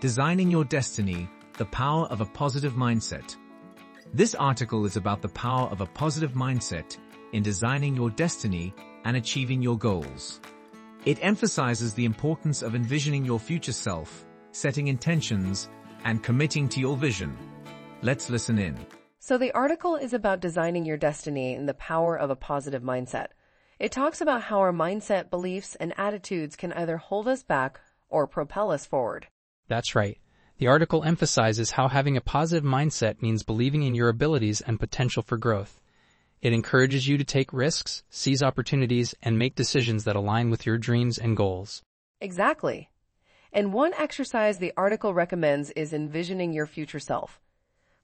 Designing Your Destiny, The Power of a Positive Mindset. This article is about the power of a positive mindset in designing your destiny and achieving your goals. It emphasizes the importance of envisioning your future self, setting intentions, and committing to your vision. Let's listen in. So the article is about designing your destiny and the power of a positive mindset. It talks about how our mindset, beliefs, and attitudes can either hold us back or propel us forward. That's right. The article emphasizes how having a positive mindset means believing in your abilities and potential for growth. It encourages you to take risks, seize opportunities, and make decisions that align with your dreams and goals. Exactly. And one exercise the article recommends is envisioning your future self.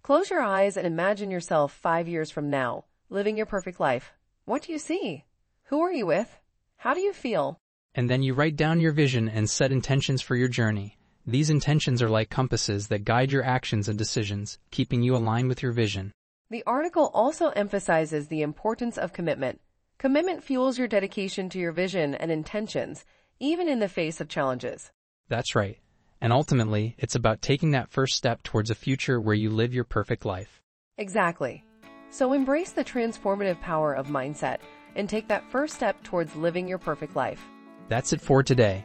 Close your eyes and imagine yourself five years from now, living your perfect life. What do you see? Who are you with? How do you feel? And then you write down your vision and set intentions for your journey. These intentions are like compasses that guide your actions and decisions, keeping you aligned with your vision. The article also emphasizes the importance of commitment. Commitment fuels your dedication to your vision and intentions, even in the face of challenges. That's right. And ultimately, it's about taking that first step towards a future where you live your perfect life. Exactly. So embrace the transformative power of mindset and take that first step towards living your perfect life. That's it for today.